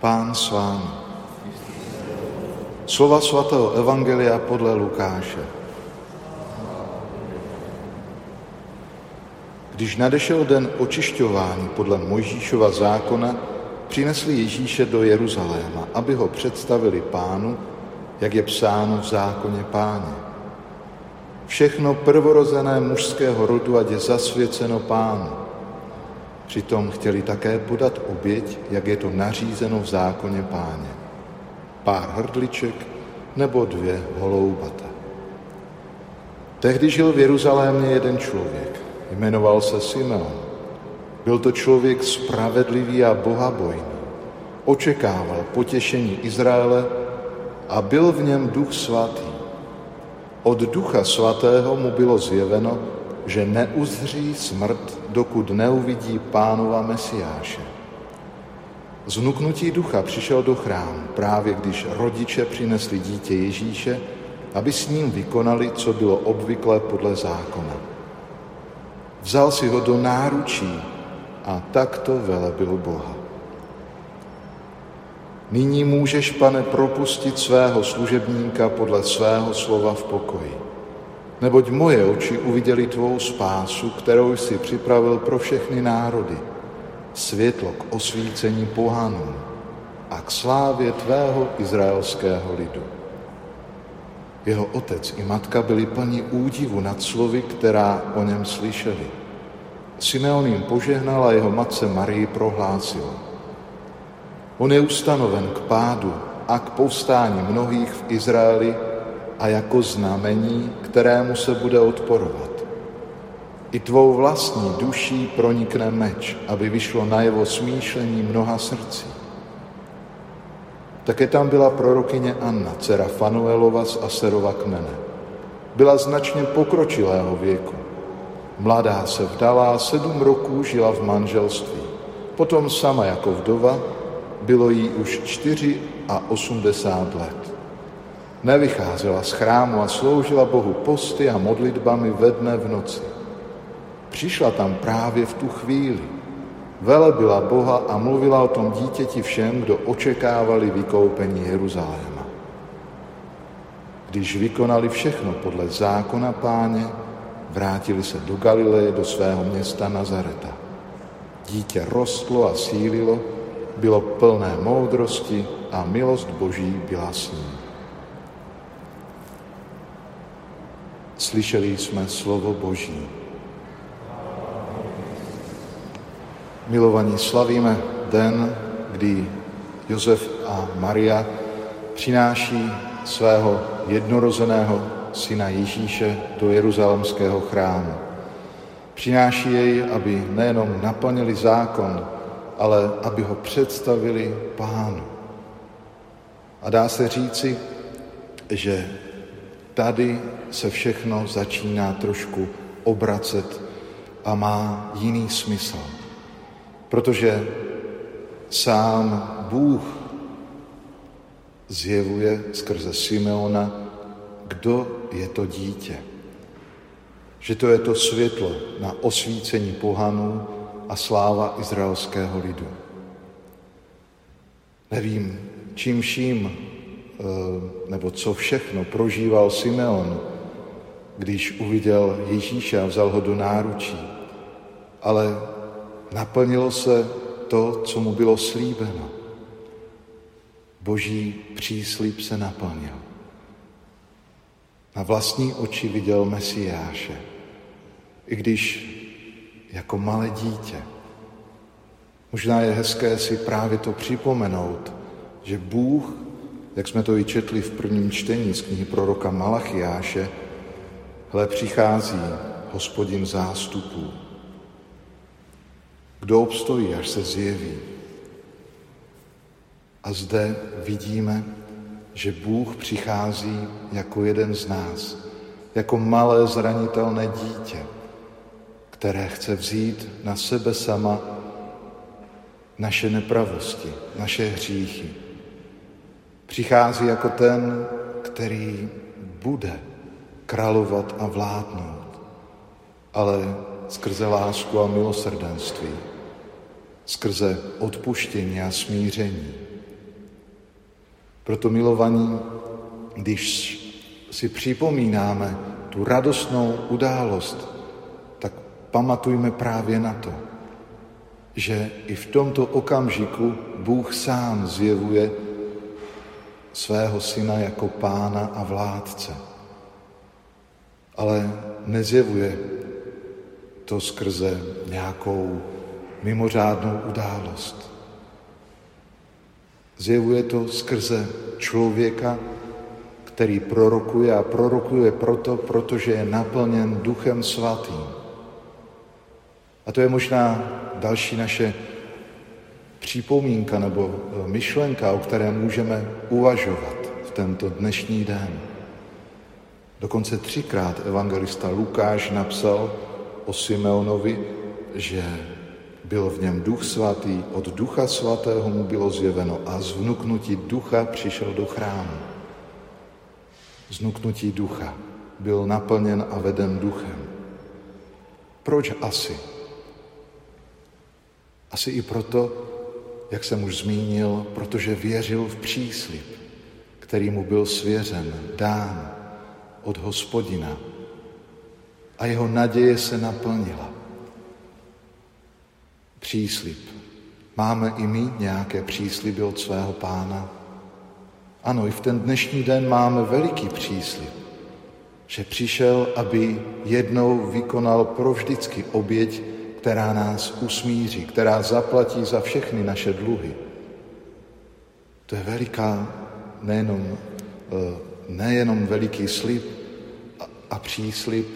Pán s vámi. Slova svatého Evangelia podle Lukáše. Když nadešel den očišťování podle Mojžíšova zákona, přinesli Ježíše do Jeruzaléma, aby ho představili pánu, jak je psáno v zákoně páně. Všechno prvorozené mužského rodu, ať je zasvěceno pánu. Přitom chtěli také podat oběť, jak je to nařízeno v zákoně páně. Pár hrdliček nebo dvě holoubata. Tehdy žil v Jeruzalémě jeden člověk. Jmenoval se Simeon. Byl to člověk spravedlivý a bohabojný. Očekával potěšení Izraele a byl v něm duch svatý. Od ducha svatého mu bylo zjeveno, že neuzří smrt, dokud neuvidí pánova Mesiáše. Znuknutí ducha přišel do chrámu právě když rodiče přinesli dítě Ježíše, aby s ním vykonali, co bylo obvyklé podle zákona. Vzal si ho do náručí a takto velebil Boha. Nyní můžeš, pane, propustit svého služebníka podle svého slova v pokoji. Neboť moje oči uviděli tvou spásu, kterou jsi připravil pro všechny národy, světlo k osvícení pohanů a k slávě tvého izraelského lidu. Jeho otec i matka byli plní údivu nad slovy, která o něm slyšeli. Simeon jim požehnal a jeho matce Marii prohlásil. On je ustanoven k pádu a k povstání mnohých v Izraeli a jako znamení, kterému se bude odporovat. I tvou vlastní duší pronikne meč, aby vyšlo na jeho smýšlení mnoha srdcí. Také tam byla prorokyně Anna, dcera Fanuelova z Aserova kmene. Byla značně pokročilého věku. Mladá se vdala a sedm roků žila v manželství. Potom sama jako vdova bylo jí už čtyři a osmdesát let. Nevycházela z chrámu a sloužila Bohu posty a modlitbami ve dne v noci. Přišla tam právě v tu chvíli. Velebila Boha a mluvila o tom dítěti všem, kdo očekávali vykoupení Jeruzaléma. Když vykonali všechno podle zákona páně, vrátili se do Galileje, do svého města Nazareta. Dítě rostlo a sílilo, bylo plné moudrosti a milost Boží byla s ním. Slyšeli jsme slovo Boží. Milovaní, slavíme den, kdy Josef a Maria přináší svého jednorozeného syna Ježíše do jeruzalemského chrámu. Přináší jej, aby nejenom naplnili zákon, ale aby ho představili pánu. A dá se říci, že tady se všechno začíná trošku obracet a má jiný smysl. Protože sám Bůh zjevuje skrze Simeona, kdo je to dítě. Že to je to světlo na osvícení pohanů a sláva izraelského lidu. Nevím, čím vším, nebo co všechno prožíval Simeon, když uviděl Ježíše a vzal ho do náručí, ale naplnilo se to, co mu bylo slíbeno. Boží příslíb se naplnil. Na vlastní oči viděl Mesiáše, i když jako malé dítě. Možná je hezké si právě to připomenout, že Bůh, jak jsme to i četli v prvním čtení z knihy proroka Malachiáše, hle přichází hospodin zástupů. Kdo obstojí, až se zjeví? A zde vidíme, že Bůh přichází jako jeden z nás, jako malé zranitelné dítě, které chce vzít na sebe sama naše nepravosti, naše hříchy. Přichází jako ten, který bude královat a vládnout, ale skrze lásku a milosrdenství, skrze odpuštění a smíření, Proto milovaní, když si připomínáme tu radostnou událost, tak pamatujme právě na to, že i v tomto okamžiku Bůh sám zjevuje svého syna jako pána a vládce. Ale nezjevuje to skrze nějakou mimořádnou událost. Zjevuje to skrze člověka, který prorokuje a prorokuje proto, protože je naplněn Duchem Svatým. A to je možná další naše připomínka nebo myšlenka, o které můžeme uvažovat v tento dnešní den. Dokonce třikrát evangelista Lukáš napsal o Simeonovi, že byl v něm duch svatý, od ducha svatého mu bylo zjeveno a z vnuknutí ducha přišel do chrámu. Znuknutí ducha byl naplněn a veden duchem. Proč asi? Asi i proto, jak jsem už zmínil, protože věřil v příslip, který mu byl svěřen, dán od hospodina. A jeho naděje se naplnila příslib. Máme i my nějaké přísliby od svého pána? Ano, i v ten dnešní den máme veliký příslib, že přišel, aby jednou vykonal provždycky oběť, která nás usmíří, která zaplatí za všechny naše dluhy. To je veliká, nejenom, eh, nejenom veliký slib a příslib,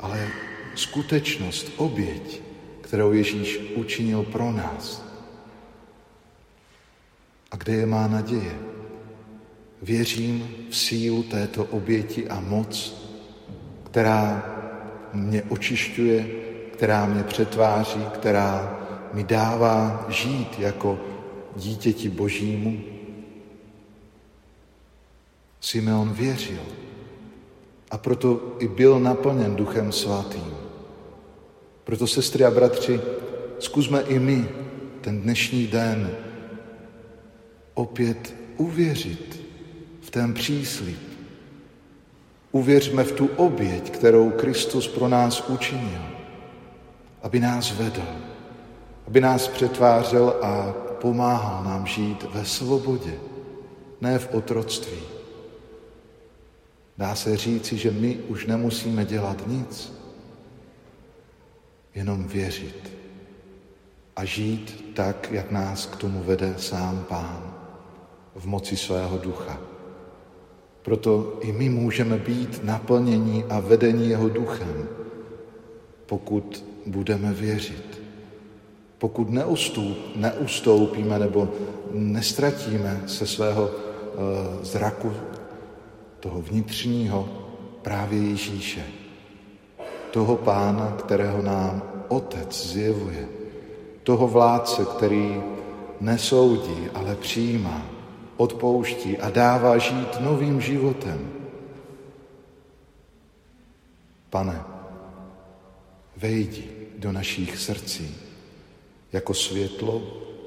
ale skutečnost, oběť, kterou Ježíš učinil pro nás. A kde je má naděje? Věřím v sílu této oběti a moc, která mě očišťuje, která mě přetváří, která mi dává žít jako dítěti božímu. Simeon věřil a proto i byl naplněn duchem svatým. Proto, sestry a bratři, zkusme i my ten dnešní den opět uvěřit v ten příslip. Uvěřme v tu oběť, kterou Kristus pro nás učinil, aby nás vedl, aby nás přetvářel a pomáhal nám žít ve svobodě, ne v otroctví. Dá se říci, že my už nemusíme dělat nic, jenom věřit a žít tak, jak nás k tomu vede sám Pán v moci svého ducha. Proto i my můžeme být naplnění a vedení jeho duchem, pokud budeme věřit. Pokud neustup, neustoupíme nebo nestratíme se svého uh, zraku toho vnitřního právě Ježíše toho pána, kterého nám Otec zjevuje, toho vládce, který nesoudí, ale přijímá, odpouští a dává žít novým životem. Pane, vejdi do našich srdcí jako světlo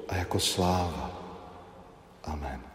a jako sláva. Amen.